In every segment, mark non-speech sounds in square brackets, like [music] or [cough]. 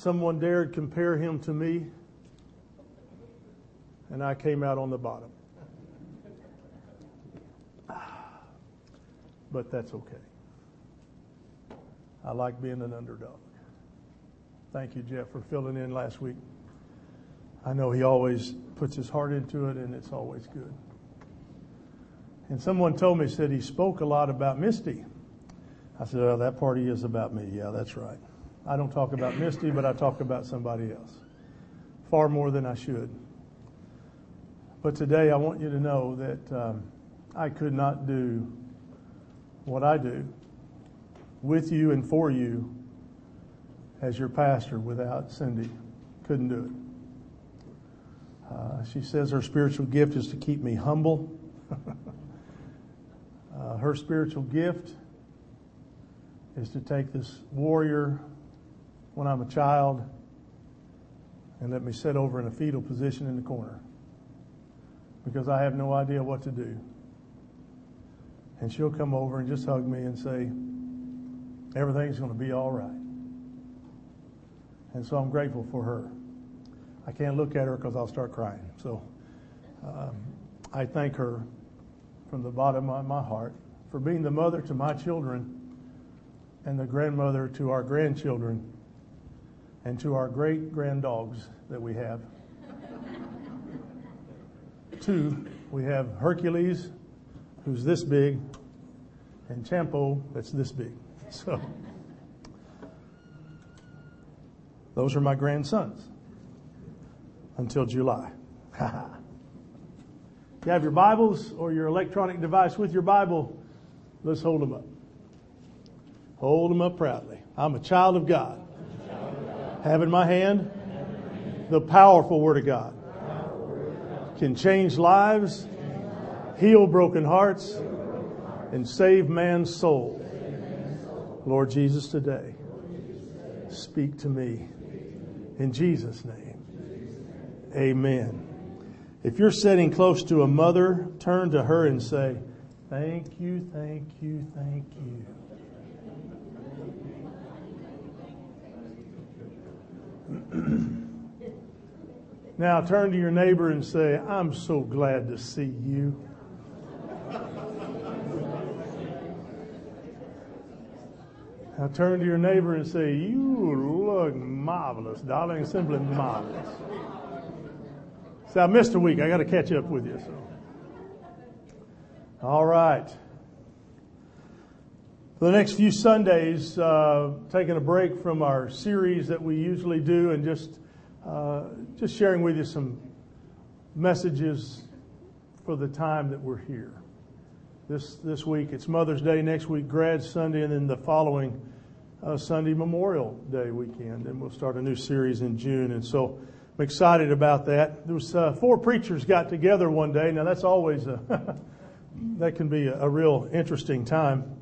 someone dared compare him to me, and I came out on the bottom. [sighs] But that's okay. I like being an underdog. Thank you, Jeff, for filling in last week. I know he always puts his heart into it, and it's always good. And someone told me, said he spoke a lot about Misty. I said, well, that party is about me. Yeah, that's right. I don't talk about Misty, but I talk about somebody else. Far more than I should. But today I want you to know that um, I could not do what I do with you and for you as your pastor without Cindy. Couldn't do it. Uh, she says her spiritual gift is to keep me humble. [laughs] uh, her spiritual gift is to take this warrior when I'm a child and let me sit over in a fetal position in the corner because I have no idea what to do. And she'll come over and just hug me and say, everything's going to be all right. And so I'm grateful for her. I can't look at her because I'll start crying. So um, I thank her from the bottom of my heart for being the mother to my children and the grandmother to our grandchildren and to our great grand dogs that we have. Two, we have Hercules, who's this big, and Champo, that's this big. [laughs] So, those are my grandsons until July. [laughs] you have your Bibles or your electronic device with your Bible, let's hold them up. Hold them up proudly. I'm a child of God. Have in my hand the powerful Word of God. Can change lives, heal broken hearts, and save man's soul. Lord Jesus, today, speak to me. In Jesus' name, amen. If you're sitting close to a mother, turn to her and say, Thank you, thank you, thank you. Now turn to your neighbor and say, I'm so glad to see you. Now turn to your neighbor and say, You look marvelous, darling, simply marvelous. Say, I missed a week. I got to catch up with you. So. All right. For the next few Sundays, uh, taking a break from our series that we usually do and just, uh, just sharing with you some messages for the time that we're here. This, this week it's Mother's Day, next week Grad Sunday, and then the following uh, Sunday Memorial Day weekend. And we'll start a new series in June. And so I'm excited about that. There was uh, four preachers got together one day. Now that's always a, [laughs] that can be a, a real interesting time.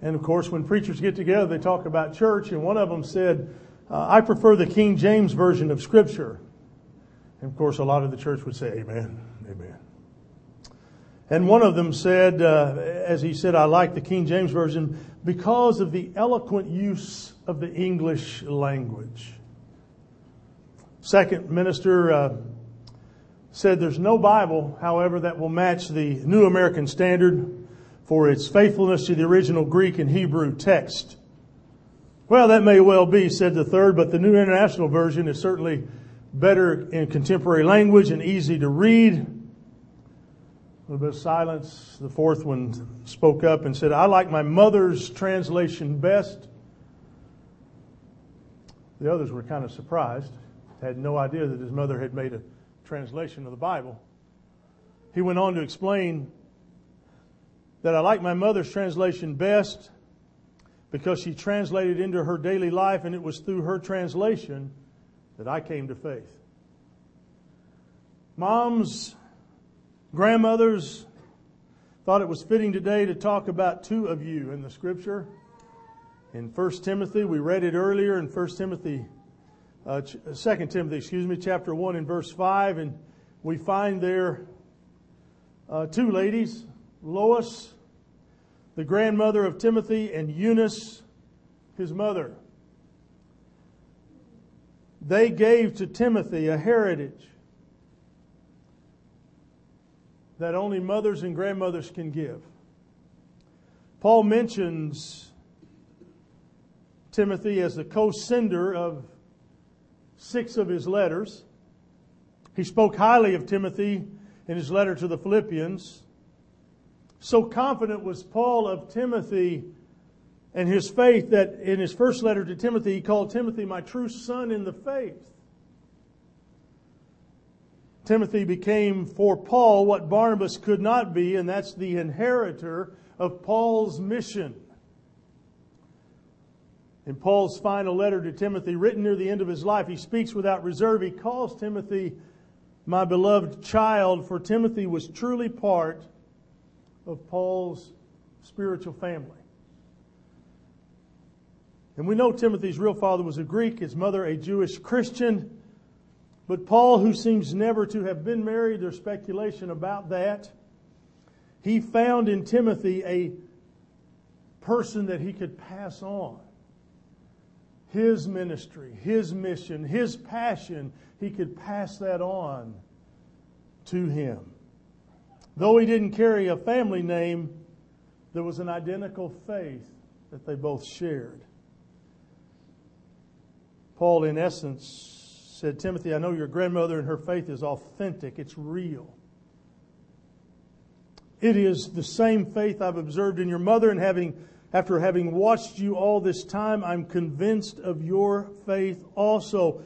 And of course, when preachers get together, they talk about church. And one of them said, uh, I prefer the King James Version of Scripture. And of course, a lot of the church would say, Amen, Amen. And one of them said, uh, as he said, I like the King James Version because of the eloquent use of the English language. Second minister uh, said, There's no Bible, however, that will match the New American Standard for its faithfulness to the original Greek and Hebrew text. Well, that may well be, said the third, but the New International Version is certainly better in contemporary language and easy to read. A little bit of silence. The fourth one spoke up and said, I like my mother's translation best. The others were kind of surprised, had no idea that his mother had made a translation of the Bible. He went on to explain that I like my mother's translation best because she translated into her daily life, and it was through her translation that I came to faith. Moms Grandmothers thought it was fitting today to talk about two of you in the scripture. In 1 Timothy, we read it earlier in 1 Timothy, uh, 2 Timothy, excuse me, chapter 1 and verse 5, and we find there uh, two ladies, Lois, the grandmother of Timothy, and Eunice, his mother. they gave to Timothy a heritage that only mothers and grandmothers can give. Paul mentions Timothy as the co sender of six of his letters. He spoke highly of Timothy in his letter to the Philippians. So confident was Paul of Timothy and his faith that in his first letter to Timothy, he called Timothy my true son in the faith. Timothy became for Paul what Barnabas could not be, and that's the inheritor of Paul's mission. In Paul's final letter to Timothy, written near the end of his life, he speaks without reserve. He calls Timothy my beloved child, for Timothy was truly part of Paul's spiritual family. And we know Timothy's real father was a Greek, his mother a Jewish Christian. But Paul, who seems never to have been married, there's speculation about that. He found in Timothy a person that he could pass on his ministry, his mission, his passion. He could pass that on to him. Though he didn't carry a family name, there was an identical faith that they both shared. Paul, in essence, said, Timothy, I know your grandmother and her faith is authentic, it's real. It is the same faith I've observed in your mother, and having, after having watched you all this time, I'm convinced of your faith also.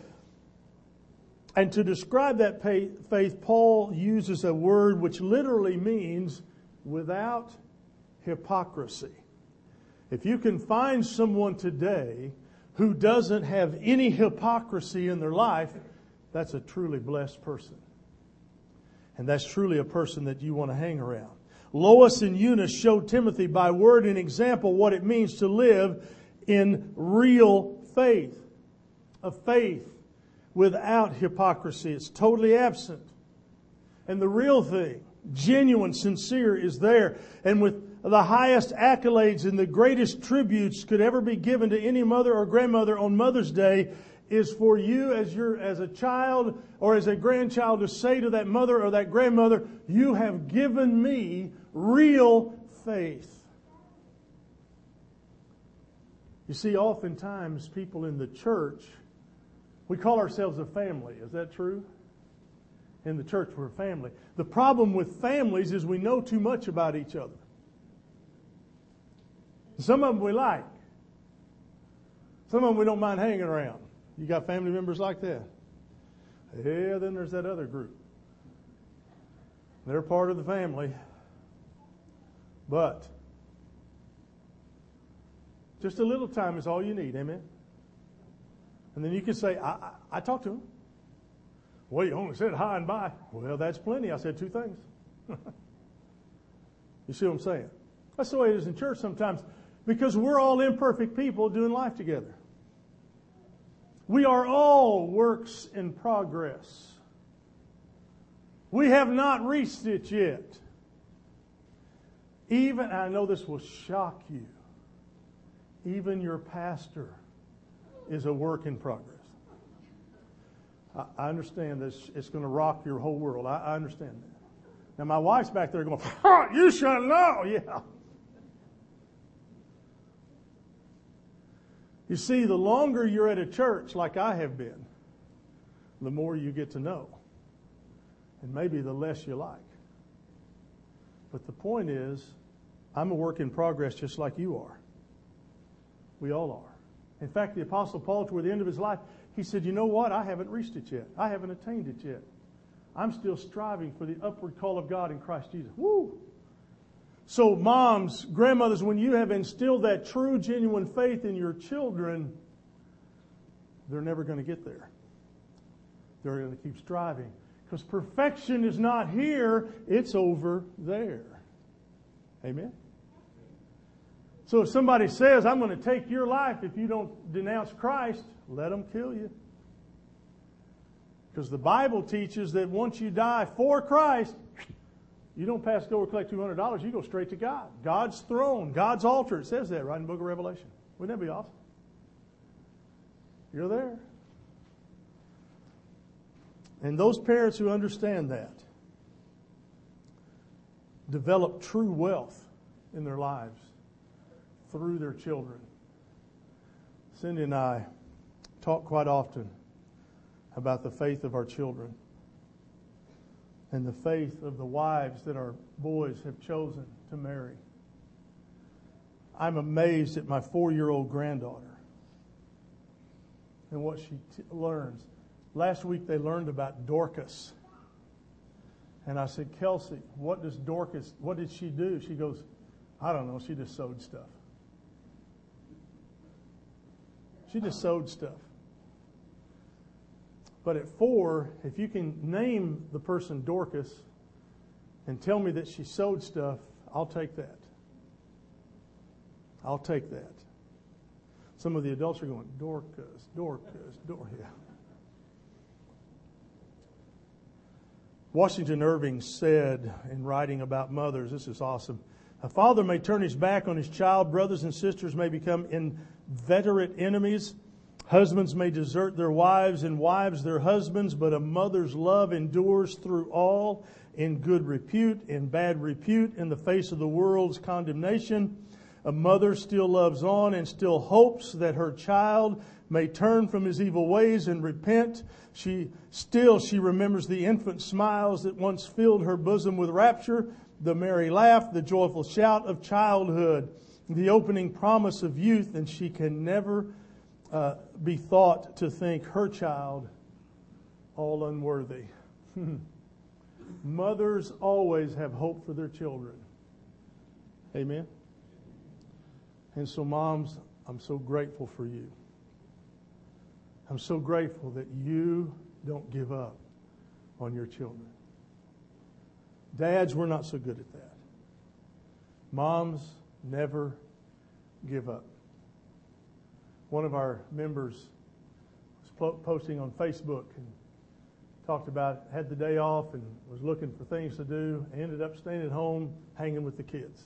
And to describe that faith, Paul uses a word which literally means without hypocrisy. If you can find someone today who doesn't have any hypocrisy in their life, that's a truly blessed person. And that's truly a person that you want to hang around. Lois and Eunice showed Timothy by word and example what it means to live in real faith. A faith without hypocrisy. It's totally absent. And the real thing, genuine, sincere, is there. And with the highest accolades and the greatest tributes could ever be given to any mother or grandmother on Mother's Day is for you as your as a child or as a grandchild to say to that mother or that grandmother, you have given me real faith. You see, oftentimes people in the church, we call ourselves a family. Is that true? In the church, we're a family. The problem with families is we know too much about each other. Some of them we like. Some of them we don't mind hanging around. You got family members like that? Yeah, then there's that other group. They're part of the family. But just a little time is all you need, amen? And then you can say, I, I, I talked to him. Well, you only said hi and bye. Well, that's plenty. I said two things. [laughs] you see what I'm saying? That's the way it is in church sometimes because we're all imperfect people doing life together. We are all works in progress. We have not reached it yet. Even, I know this will shock you, even your pastor is a work in progress. I, I understand this, it's going to rock your whole world. I, I understand that. Now, my wife's back there going, You should know. Yeah. You see, the longer you're at a church like I have been, the more you get to know. And maybe the less you like. But the point is, I'm a work in progress just like you are. We all are. In fact, the Apostle Paul, toward the end of his life, he said, You know what? I haven't reached it yet. I haven't attained it yet. I'm still striving for the upward call of God in Christ Jesus. Woo! So, moms, grandmothers, when you have instilled that true, genuine faith in your children, they're never going to get there. They're going to keep striving. Because perfection is not here, it's over there. Amen? So if somebody says, I'm going to take your life if you don't denounce Christ, let them kill you. Because the Bible teaches that once you die for Christ, you don't pass go or collect $200, you go straight to God. God's throne, God's altar. It says that right in the book of Revelation. Wouldn't that be awesome? You're there. And those parents who understand that develop true wealth in their lives through their children. Cindy and I talk quite often about the faith of our children and the faith of the wives that our boys have chosen to marry. I'm amazed at my four year old granddaughter and what she t- learns. Last week they learned about Dorcas. And I said, Kelsey, what does Dorcas, what did she do? She goes, I don't know, she just sewed stuff. She just sewed stuff. But at four, if you can name the person Dorcas and tell me that she sewed stuff, I'll take that. I'll take that. Some of the adults are going, Dorcas, Dorcas, Dorcas. [laughs] Yeah. Washington Irving said in writing about mothers, this is awesome. A father may turn his back on his child, brothers and sisters may become inveterate enemies, husbands may desert their wives, and wives their husbands, but a mother's love endures through all in good repute, in bad repute, in the face of the world's condemnation. A mother still loves on and still hopes that her child may turn from his evil ways and repent. She still she remembers the infant smiles that once filled her bosom with rapture, the merry laugh, the joyful shout of childhood, the opening promise of youth, and she can never uh, be thought to think her child all unworthy. [laughs] Mothers always have hope for their children. Amen. And so, moms, I'm so grateful for you. I'm so grateful that you don't give up on your children. Dads, we're not so good at that. Moms never give up. One of our members was posting on Facebook and talked about had the day off and was looking for things to do, ended up staying at home hanging with the kids.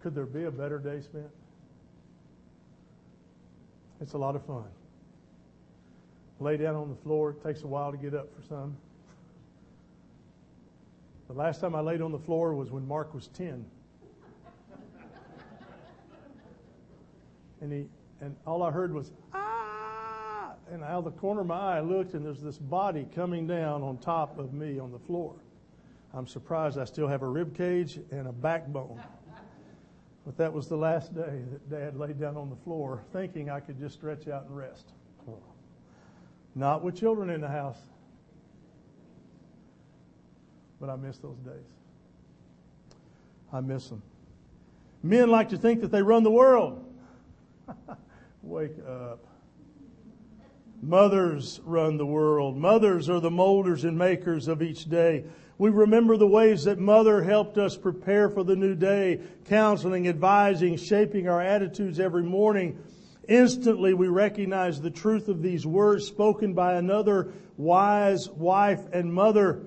Could there be a better day spent? It's a lot of fun. Lay down on the floor. It takes a while to get up for some. The last time I laid on the floor was when Mark was 10. And he and all I heard was ah and out of the corner of my eye I looked and there's this body coming down on top of me on the floor. I'm surprised I still have a rib cage and a backbone. But that was the last day that Dad laid down on the floor thinking I could just stretch out and rest. Not with children in the house. But I miss those days. I miss them. Men like to think that they run the world. [laughs] Wake up. Mothers run the world. Mothers are the molders and makers of each day. We remember the ways that Mother helped us prepare for the new day, counseling, advising, shaping our attitudes every morning. Instantly, we recognize the truth of these words spoken by another wise wife and mother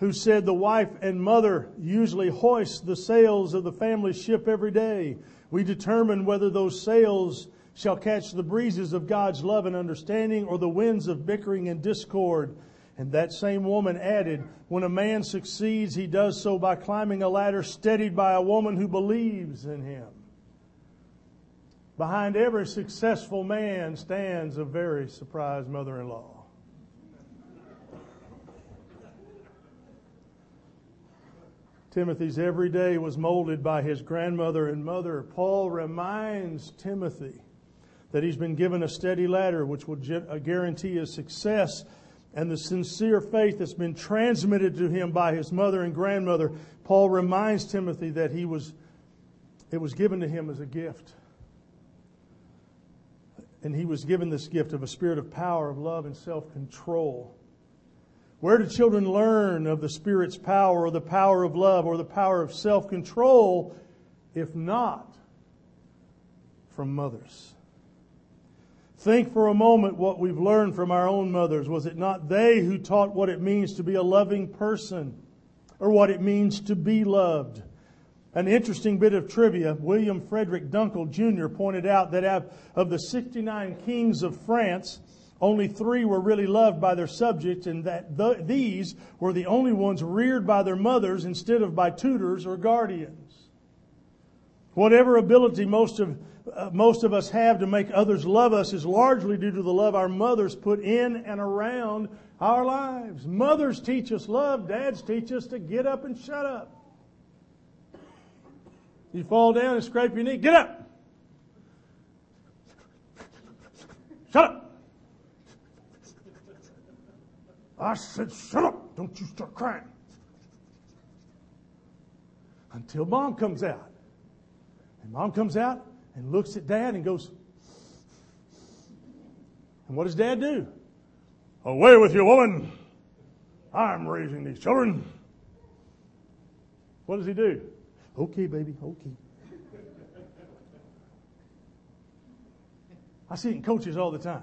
who said the wife and mother usually hoist the sails of the family ship every day. We determine whether those sails shall catch the breezes of God's love and understanding or the winds of bickering and discord. And that same woman added, when a man succeeds, he does so by climbing a ladder steadied by a woman who believes in him. Behind every successful man stands a very surprised mother in law. Timothy's every day was molded by his grandmother and mother. Paul reminds Timothy that he's been given a steady ladder which will uh, guarantee his success and the sincere faith that's been transmitted to him by his mother and grandmother, Paul reminds Timothy that he was, it was given to him as a gift. And he was given this gift of a spirit of power, of love, and self control. Where do children learn of the Spirit's power, or the power of love, or the power of self control, if not from mothers? Think for a moment what we've learned from our own mothers. Was it not they who taught what it means to be a loving person or what it means to be loved? An interesting bit of trivia William Frederick Dunkel Jr. pointed out that of the 69 kings of France, Only three were really loved by their subjects, and that the, these were the only ones reared by their mothers instead of by tutors or guardians. Whatever ability most of uh, most of us have to make others love us is largely due to the love our mothers put in and around our lives. Mothers teach us love, dads teach us to get up and shut up. You fall down and scrape your knee, get up! [laughs] Shut up! I said, shut up! Don't you start crying. Until mom comes out. And mom comes out and looks at dad and goes, and what does dad do? Away with you, woman! I'm raising these children. What does he do? Okay, baby, okay. I see it in coaches all the time.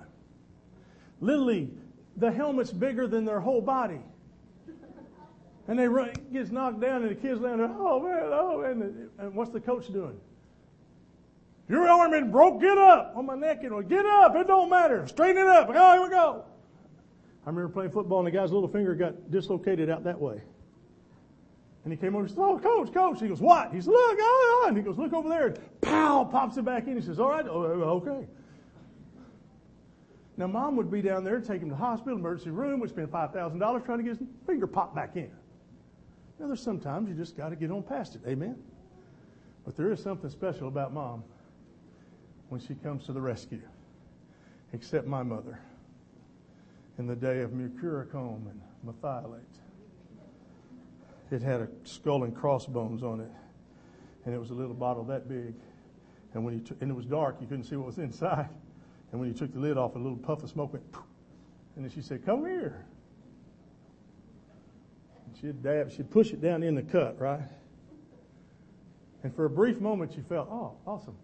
Literally, the helmet's bigger than their whole body. And they run, gets knocked down, and the kids land there, oh man, oh man. And what's the coach doing? Your arm is broke, get up on my neck. And get up, it don't matter. Straighten it up. Oh, here we go. I remember playing football, and the guy's little finger got dislocated out that way. And he came over and said, Oh, coach, coach. He goes, What? He said, Look, oh, oh. And he goes, Look over there. And pow, pops it back in. He says, All right, oh, okay. Now, mom would be down there, take him to the hospital, emergency room, would spend $5,000 trying to get his finger popped back in. Now, there's sometimes you just got to get on past it. Amen? But there is something special about mom when she comes to the rescue, except my mother in the day of Mercurochrome and Merthiolate. It had a skull and crossbones on it, and it was a little bottle that big. And when you t- and it was dark, you couldn't see what was [laughs] inside. And when you took the lid off, a little puff of smoke went, Poof. and then she said, "Come here." And she'd dab, she'd push it down in the cut, right? And for a brief moment, she felt, "Oh, awesome."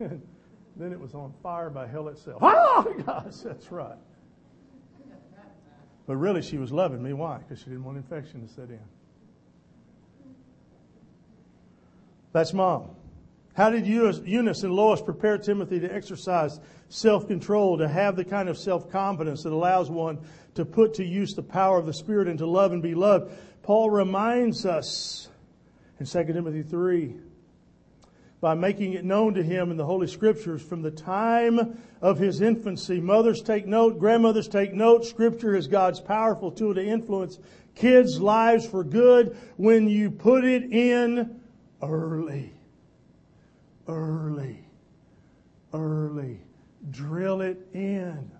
And [laughs] then it was on fire by hell itself. Oh gosh, that's right. But really, she was loving me. Why? Because she didn't want infection to set in. That's mom. How did Eunice and Lois prepare Timothy to exercise self-control, to have the kind of self-confidence that allows one to put to use the power of the Spirit and to love and be loved? Paul reminds us in 2 Timothy 3 by making it known to him in the Holy Scriptures from the time of his infancy. Mothers take note, grandmothers take note. Scripture is God's powerful tool to influence kids' lives for good when you put it in early early. Early. Drill it in.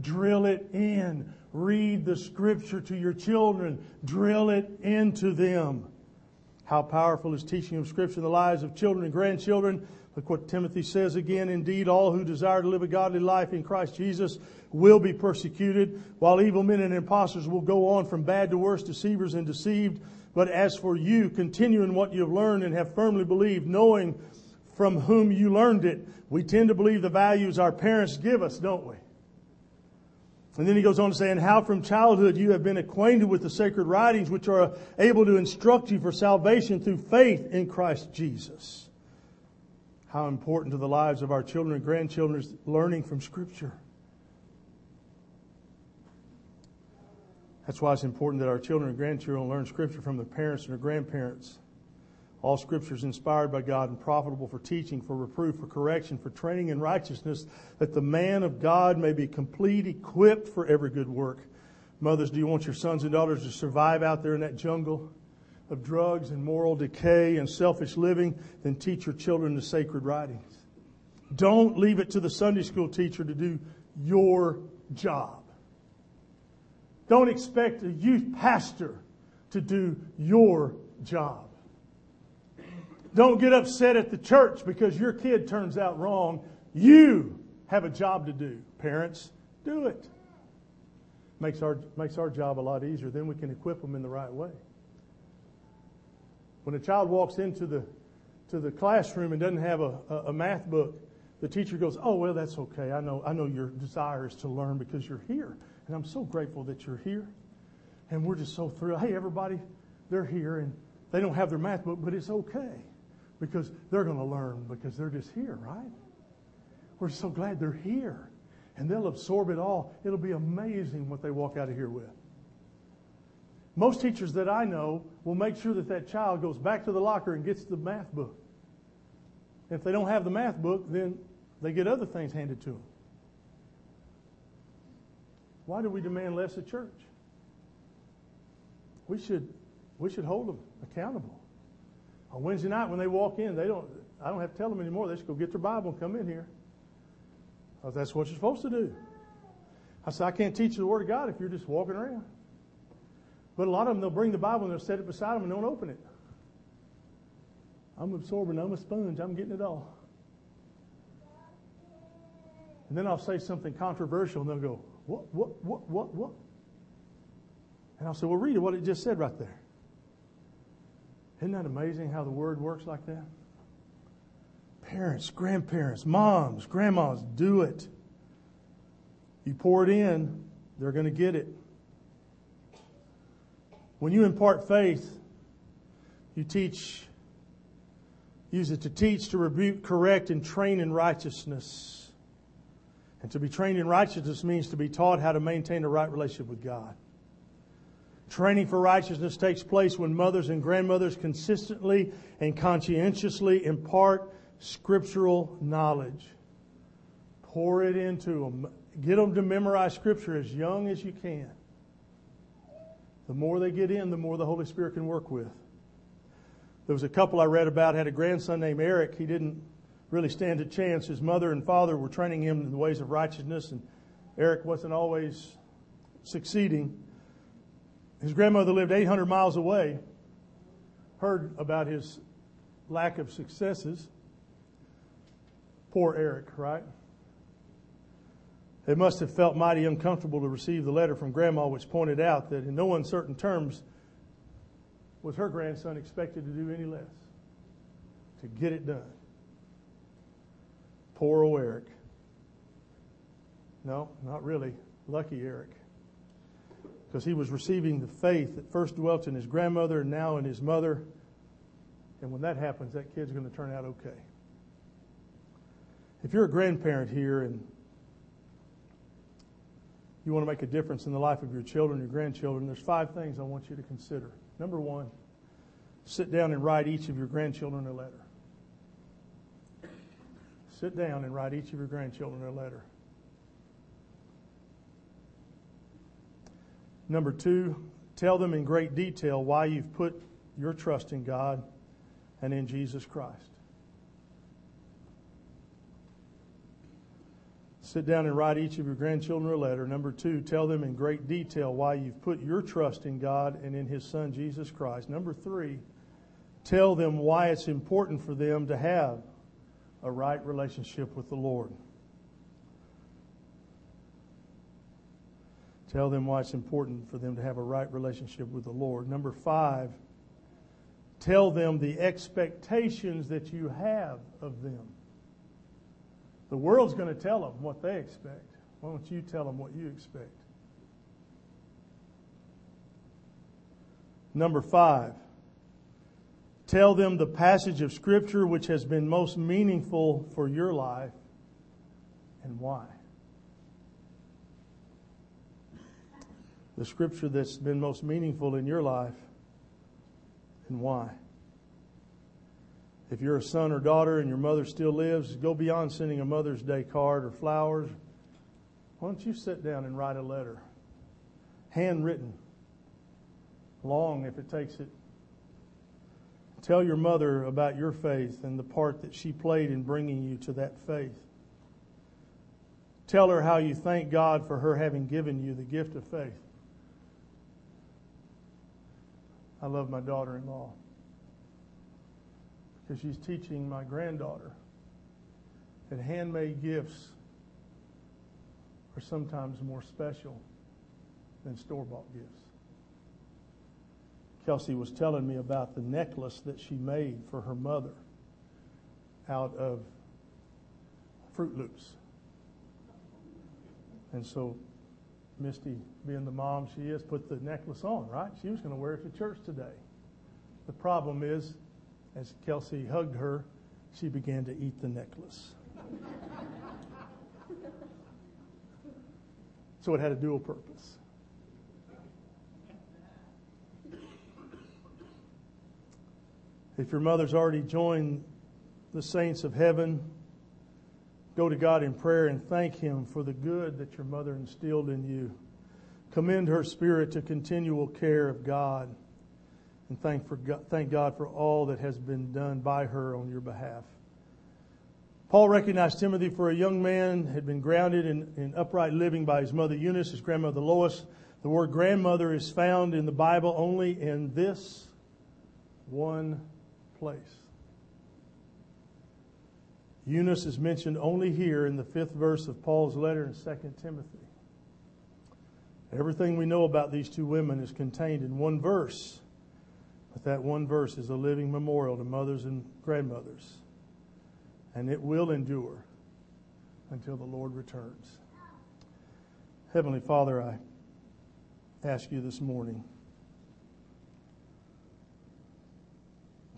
Drill it in. Read the scripture to your children. Drill it into them. How powerful is teaching of scripture in the lives of children and grandchildren. Look what Timothy says again. Indeed, all who desire to live a godly life in Christ Jesus will be persecuted, while evil men and impostors will go on from bad to worse, deceivers and deceived. But as for you, continue in what you have learned and have firmly believed, knowing from whom you learned it. We tend to believe the values our parents give us, don't we? And then he goes on to say, and how from childhood you have been acquainted with the sacred writings which are able to instruct you for salvation through faith in Christ Jesus. How important to the lives of our children and grandchildren is learning from Scripture. That's why it's important that our children and grandchildren learn Scripture from their parents and their grandparents. All scripture is inspired by God and profitable for teaching, for reproof, for correction, for training in righteousness, that the man of God may be complete, equipped for every good work. Mothers, do you want your sons and daughters to survive out there in that jungle of drugs and moral decay and selfish living? Then teach your children the sacred writings. Don't leave it to the Sunday school teacher to do your job. Don't expect a youth pastor to do your job. Don't get upset at the church because your kid turns out wrong. You have a job to do. Parents, do it. Makes our, makes our job a lot easier. Then we can equip them in the right way. When a child walks into the, to the classroom and doesn't have a, a, a math book, the teacher goes, Oh, well, that's okay. I know, I know your desire is to learn because you're here. And I'm so grateful that you're here. And we're just so thrilled. Hey, everybody, they're here and they don't have their math book, but it's okay because they're going to learn because they're just here, right? We're so glad they're here. and they'll absorb it all. It'll be amazing what they walk out of here with. Most teachers that I know will make sure that that child goes back to the locker and gets the math book. If they don't have the math book, then they get other things handed to them. Why do we demand less of church? We should, we should hold them accountable. On Wednesday night when they walk in, they don't, I don't have to tell them anymore. They just go get their Bible and come in here. Because that's what you're supposed to do. I said, I can't teach you the Word of God if you're just walking around. But a lot of them, they'll bring the Bible and they'll set it beside them and don't open it. I'm absorbing, I'm a sponge, I'm getting it all. And then I'll say something controversial and they'll go, What, what, what, what, what? And I'll say, Well, read it, what it just said right there. Isn't that amazing how the word works like that? Parents, grandparents, moms, grandmas, do it. You pour it in, they're going to get it. When you impart faith, you teach, use it to teach, to rebuke, correct, and train in righteousness. And to be trained in righteousness means to be taught how to maintain a right relationship with God. Training for righteousness takes place when mothers and grandmothers consistently and conscientiously impart scriptural knowledge. Pour it into them. Get them to memorize scripture as young as you can. The more they get in, the more the Holy Spirit can work with. There was a couple I read about had a grandson named Eric. He didn't really stand a chance. His mother and father were training him in the ways of righteousness, and Eric wasn't always succeeding. His grandmother lived 800 miles away, heard about his lack of successes. Poor Eric, right? It must have felt mighty uncomfortable to receive the letter from Grandma, which pointed out that in no uncertain terms was her grandson expected to do any less to get it done. Poor old Eric. No, not really. Lucky Eric. Because he was receiving the faith that first dwelt in his grandmother and now in his mother. And when that happens, that kid's going to turn out okay. If you're a grandparent here and you want to make a difference in the life of your children, your grandchildren, there's five things I want you to consider. Number one, sit down and write each of your grandchildren a letter. Sit down and write each of your grandchildren a letter. Number two, tell them in great detail why you've put your trust in God and in Jesus Christ. Sit down and write each of your grandchildren a letter. Number two, tell them in great detail why you've put your trust in God and in His Son, Jesus Christ. Number three, tell them why it's important for them to have a right relationship with the Lord. Tell them why it's important for them to have a right relationship with the Lord. Number five, tell them the expectations that you have of them. The world's going to tell them what they expect. Why don't you tell them what you expect? Number five, tell them the passage of Scripture which has been most meaningful for your life and why. The Scripture that's been most meaningful in your life and why. If you're a son or daughter and your mother still lives, go beyond sending a Mother's Day card or flowers. Why don't you sit down and write a letter? Handwritten. Long if it takes it. Tell your mother about your faith and the part that she played in bringing you to that faith. Tell her how you thank God for her having given you the gift of faith. I love my daughter in law because she's teaching my granddaughter that handmade gifts are sometimes more special than store bought gifts. Kelsey was telling me about the necklace that she made for her mother out of Froot Loops. And so Misty, being the mom she is, put the necklace on, right? She was going to wear it to church today. The problem is as Kelsey hugged her, she began to eat the necklace. [laughs] So it had a dual purpose. If your mother's already joined the saints of heaven, go to God in prayer and thank Him for the good that your mother instilled in you. Commend her spirit to continual care of God and thank, for God, thank God for all that has been done by her on your behalf. Paul recognized Timothy for a young man, had been grounded in, in upright living by his mother Eunice, his grandmother Lois. The word grandmother is found in the Bible only in this one place. Eunice is mentioned only here in the fifth verse of Paul's letter in 2 Timothy. Everything we know about these two women is contained in one verse, but that one verse is a living memorial to mothers and grandmothers, and it will endure until the Lord returns. Heavenly Father, I ask you this morning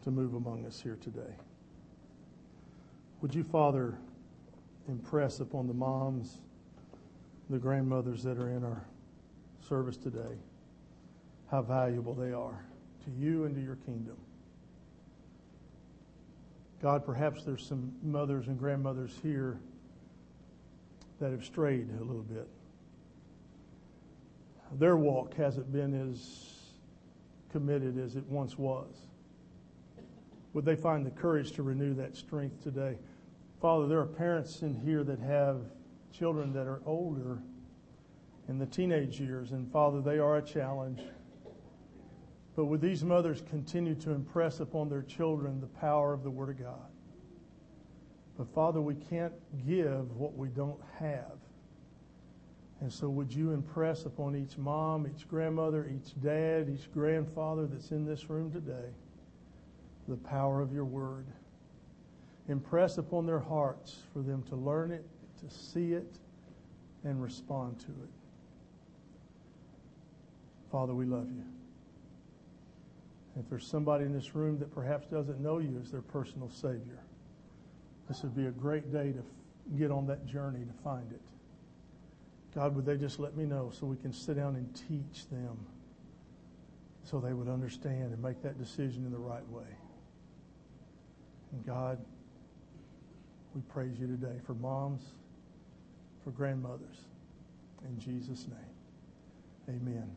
to move among us here today. Would you, Father, impress upon the moms, the grandmothers that are in our service today, how valuable they are to you and to your kingdom? God, perhaps there's some mothers and grandmothers here that have strayed a little bit. Their walk hasn't been as committed as it once was. Would they find the courage to renew that strength today? Father, there are parents in here that have children that are older in the teenage years, and Father, they are a challenge. But would these mothers continue to impress upon their children the power of the Word of God? But Father, we can't give what we don't have. And so would you impress upon each mom, each grandmother, each dad, each grandfather that's in this room today the power of your word. Impress upon their hearts for them to learn it, to see it, and respond to it. Father, we love you. If there's somebody in this room that perhaps doesn't know you as their personal Savior, this would be a great day to get on that journey to find it. God, would they just let me know so we can sit down and teach them so they would understand and make that decision in the right way? And God, we praise you today for moms, for grandmothers. In Jesus' name, amen.